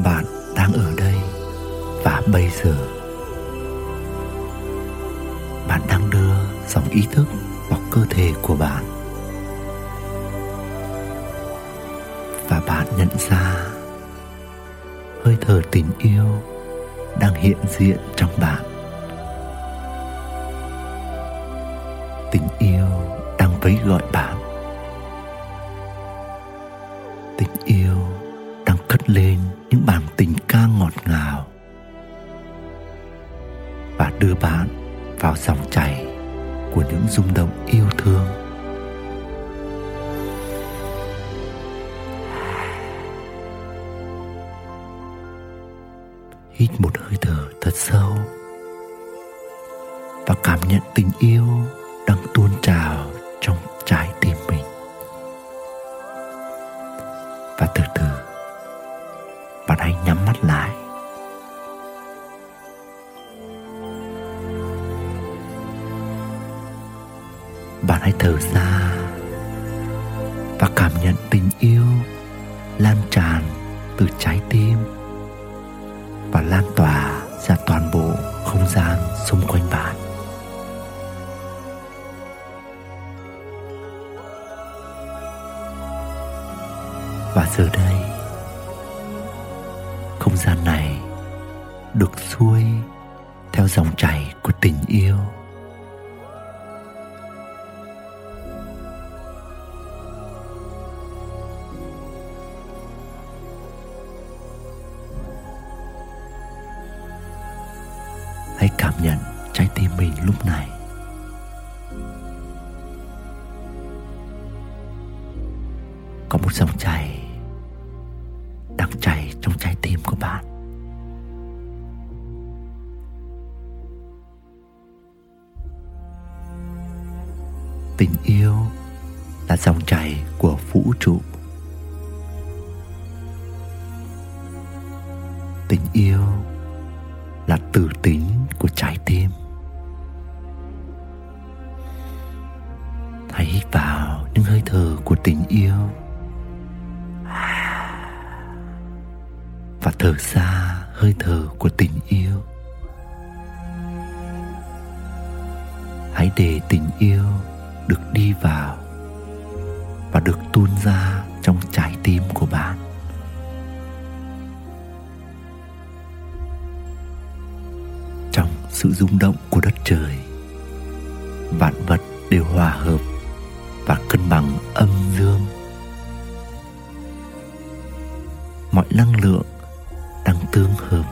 bạn đang ở đây và bây giờ bạn đang đưa dòng ý thức vào cơ thể của bạn. Và bạn nhận ra hơi thở tình yêu đang hiện diện trong bạn. Tình yêu đang vẫy gọi bạn. Tình yêu đang tuôn trào trong trái tim mình. Và từ từ, bạn hãy nhắm mắt lại. Bạn hãy thở ra. Tình yêu hãy dòng chảy của vũ trụ. Tình yêu là từ tính của trái tim. Hãy hít vào những hơi thở của tình yêu và thở ra hơi thở của tình yêu. Hãy để tình yêu được đi vào và được tuôn ra trong trái tim của bạn. Trong sự rung động của đất trời, vạn vật đều hòa hợp và cân bằng âm dương. Mọi năng lượng đang tương hợp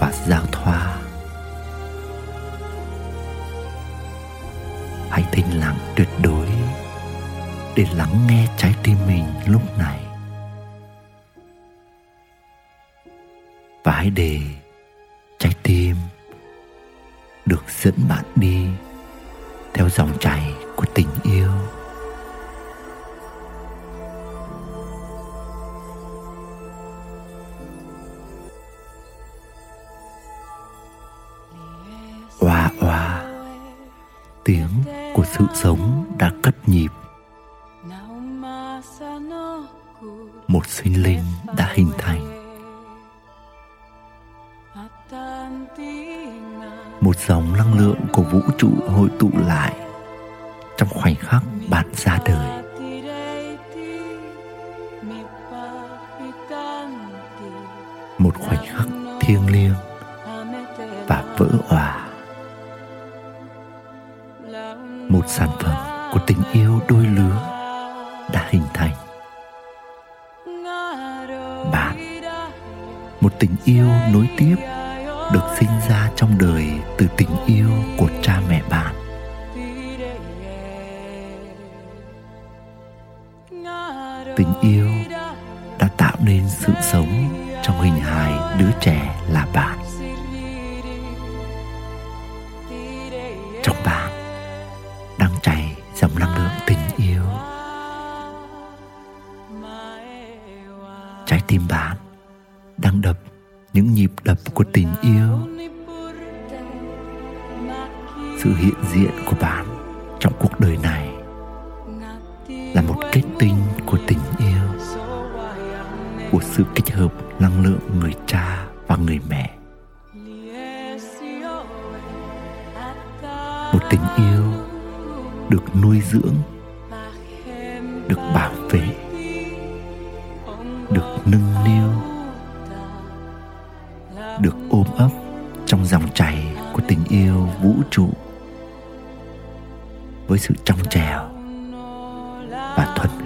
và giao thoa. Hãy thinh lặng tuyệt đối để lắng nghe trái tim mình lúc này. Và hãy để trái tim được dẫn bạn đi theo dòng chảy của tình yêu. Oa oa, tiếng của sự sống đã cất nhịp. Một sinh linh đã hình thành. Một dòng năng lượng của vũ trụ hội tụ lại. Trong khoảnh khắc bạn ra đời. Một khoảnh khắc thiêng liêng và vỡ òa. Một sản phẩm của tình yêu đôi lứa đã hình thành bạn. Một tình yêu nối tiếp được sinh ra trong đời từ tình yêu của cha mẹ bạn. Tình yêu đã tạo nên sự sống trong hình hài đứa trẻ là bạn. Những nhịp đập của tình yêu, sự hiện diện của bạn trong cuộc đời này là một kết tinh của tình yêu, của sự kết hợp năng lượng người cha và người mẹ. Một tình yêu được nuôi dưỡng, được bảo vệ, được nâng niu được ôm ấp trong dòng chảy của tình yêu vũ trụ. Với sự trong trèo và thuần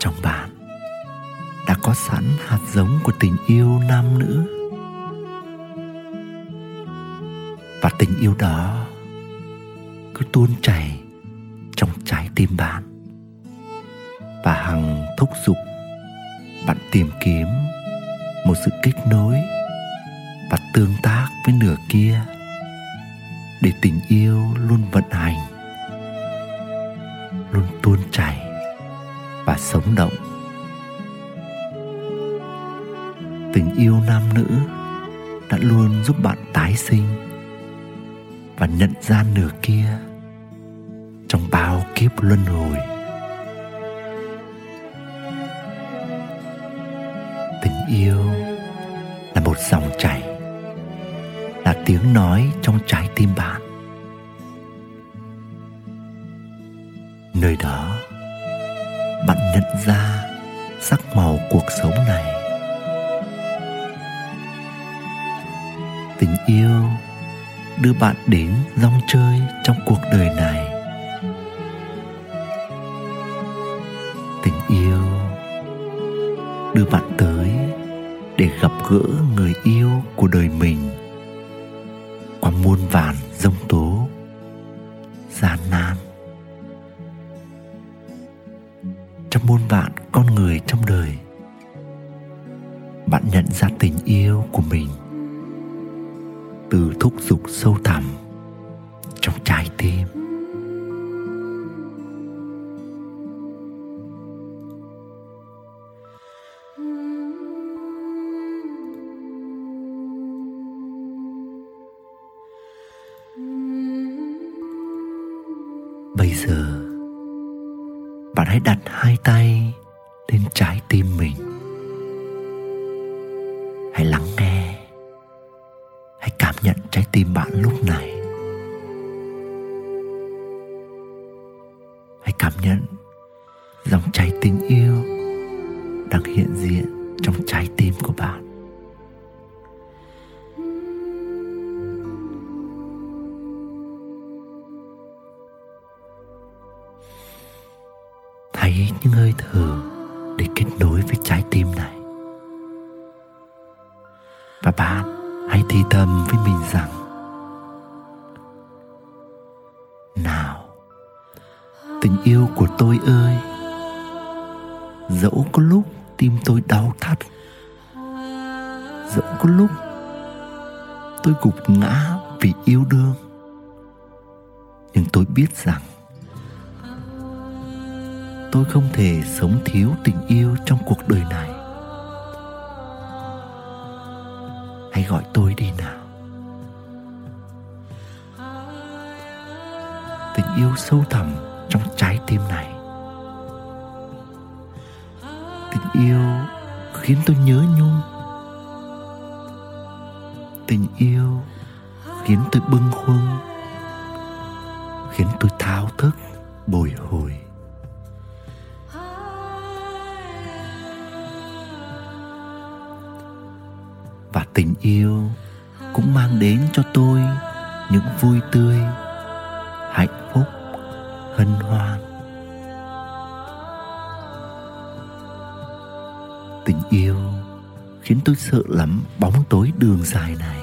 trong bạn. Đã có sẵn hạt giống của tình yêu nam nữ. Và tình yêu đó cứ tuôn chảy trong trái tim bạn. Và hằng thúc giục bạn tìm kiếm một sự kết nối và tương tác với nửa kia để tình yêu luôn vận hành, luôn tuôn chảy và sống động. Tình yêu nam nữ đã luôn giúp bạn tái sinh và nhận ra nửa kia trong bao kiếp luân hồi. Tình yêu là một dòng chảy, là tiếng nói trong trái tim bạn. Nơi đó nhận ra sắc màu cuộc sống này. Tình yêu đưa bạn đến rong chơi trong cuộc đời này. Bạn hãy đặt hai tay lên trái tim mình. Hãy lắng nghe, hãy cảm nhận trái tim bạn lúc này. Hãy cảm nhận dòng chảy tình yêu đang hiện diện trong trái tim của bạn. Hãy những hơi thở để kết nối với trái tim này. Và bạn hãy thì thầm với mình rằng, nào, tình yêu của tôi ơi, dẫu có lúc tim tôi đau thắt, dẫu có lúc tôi gục ngã vì yêu đương, nhưng tôi biết rằng tôi không thể sống thiếu tình yêu trong cuộc đời này. Hãy gọi tôi đi nào. Tình yêu sâu thẳm trong trái tim này. Tình yêu khiến tôi nhớ nhung. Tình yêu khiến tôi bâng khuâng. Khiến tôi thao thức, bồi hồi. Tình yêu cũng mang đến cho tôi những vui tươi, hạnh phúc, hân hoan. Tình yêu khiến tôi sợ lắm bóng tối đường dài này.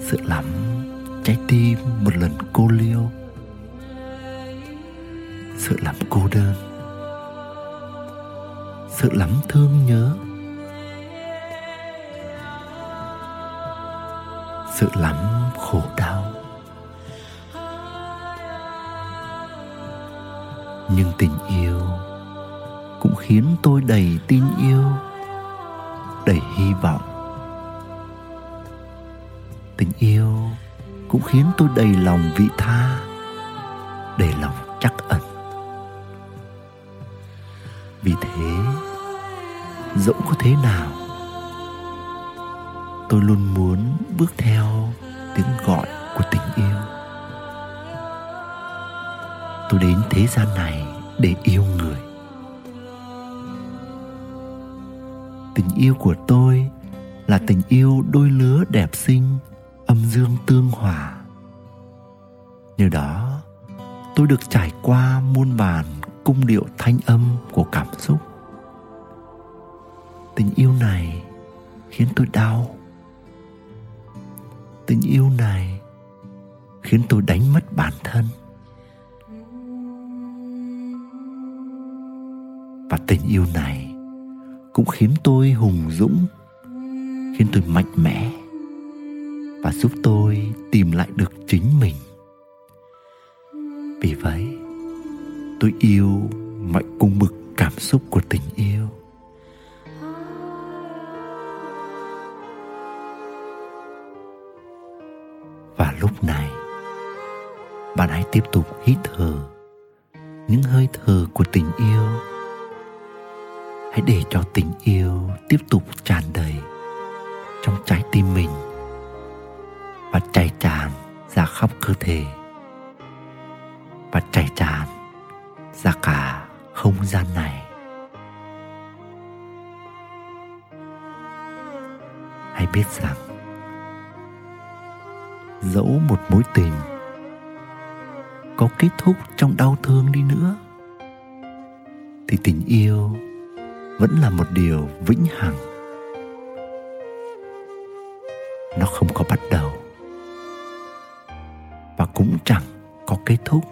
Sợ lắm trái tim một lần cô liêu. Sợ lắm cô đơn. Sợ lắm thương nhớ. Sự lắm khổ đau. Nhưng tình yêu cũng khiến tôi đầy tin yêu, đầy hy vọng. Tình yêu cũng khiến tôi đầy lòng vị tha, đầy lòng chắc ẩn. Vì thế, dẫu có thế nào, tôi luôn muốn bước theo tiếng gọi của tình yêu. Tôi đến thế gian này để yêu người. Tình yêu của tôi là tình yêu đôi lứa đẹp xinh, âm dương tương hòa. Nhờ đó, tôi được trải qua muôn vàn cung điệu thanh âm của cảm xúc. Tình yêu này khiến tôi đau tình yêu này khiến tôi đánh mất bản thân và tình yêu này cũng khiến tôi hùng dũng, khiến tôi mạnh mẽ và giúp tôi tìm lại được chính mình. Vì vậy, tôi yêu mọi cung bực cảm xúc của tình yêu. Lúc này bạn hãy tiếp tục hít thở, những hơi thở của tình yêu. Hãy để cho tình yêu tiếp tục tràn đầy trong trái tim mình và chảy tràn ra khắp cơ thể và chảy tràn ra cả không gian này. Hãy biết rằng dẫu một mối tình. Có kết thúc trong đau thương đi nữa, thì tình yêu vẫn là một điều vĩnh hằng. Nó không có bắt đầu, và cũng chẳng có kết thúc.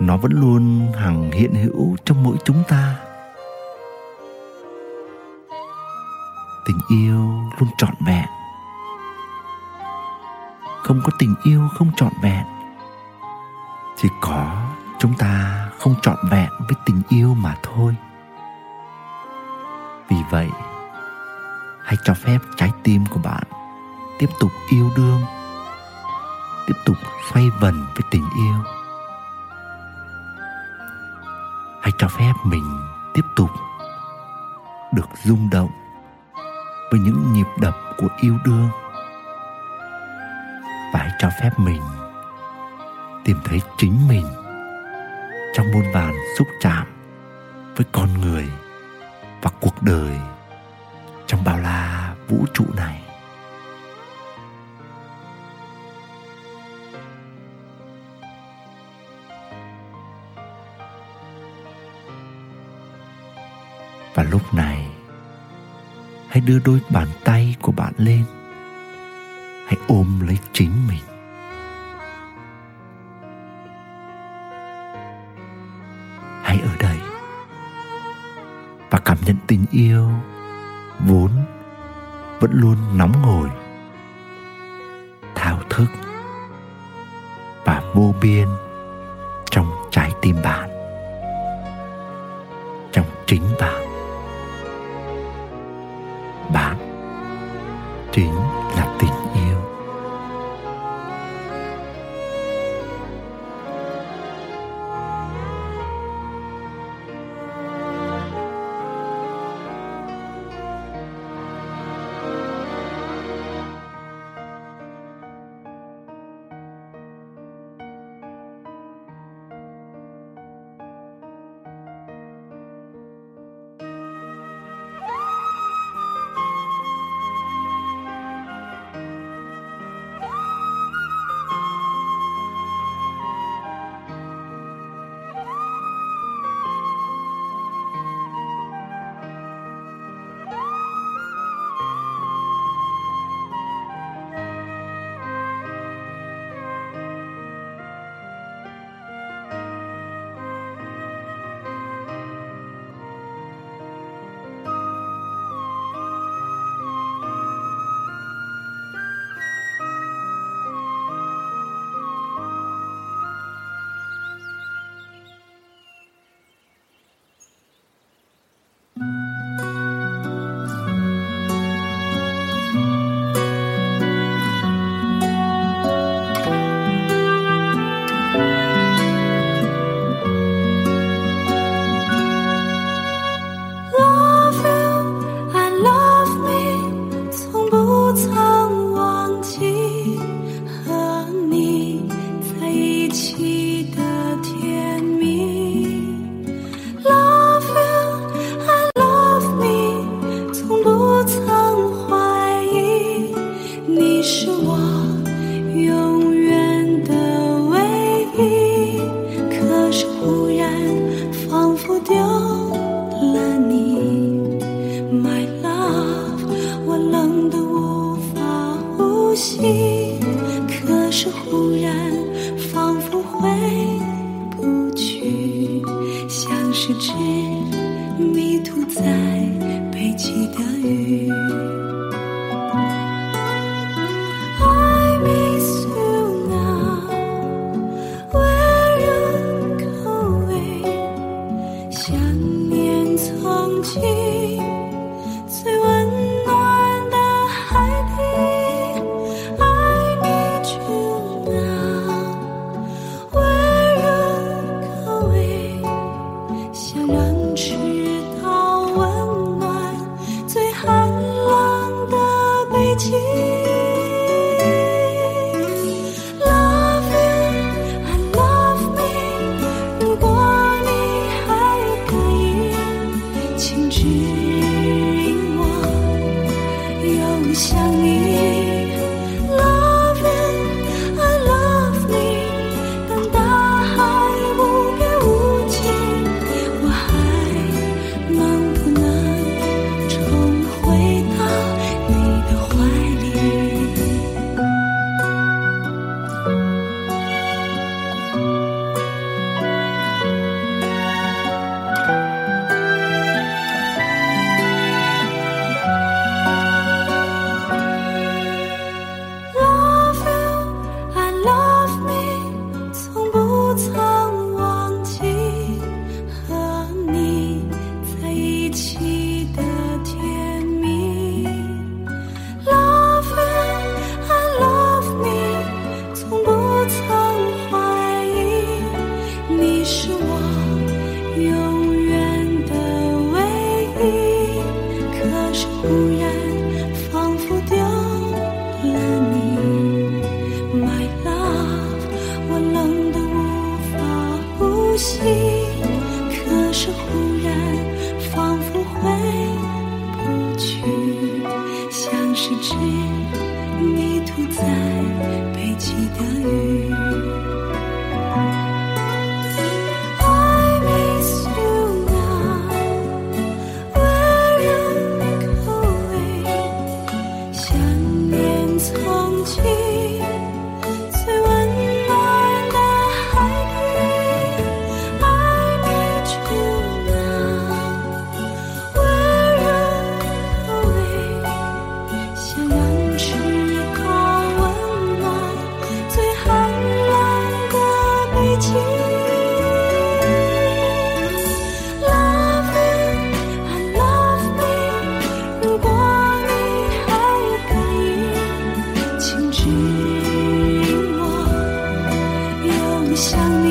Nó vẫn luôn hằng hiện hữu trong mỗi chúng ta. Tình yêu luôn trọn vẹn không có tình yêu, không trọn vẹn chỉ có chúng ta không trọn vẹn với tình yêu mà thôi. Vì vậy, hãy cho phép trái tim của bạn tiếp tục yêu đương, tiếp tục xoay vần với tình yêu. Hãy cho phép mình tiếp tục được rung động với những nhịp đập của yêu đương cho phép mình tìm thấy chính mình trong muôn vàn xúc chạm với con người và cuộc đời trong bao la vũ trụ này. Và lúc này, hãy đưa đôi bàn tay của bạn lên. Hãy ôm lấy chính mình. Yêu vốn vẫn luôn nóng ngồi, thao thức và vô biên trong trái tim bạn, trong chính bạn. bạn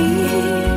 你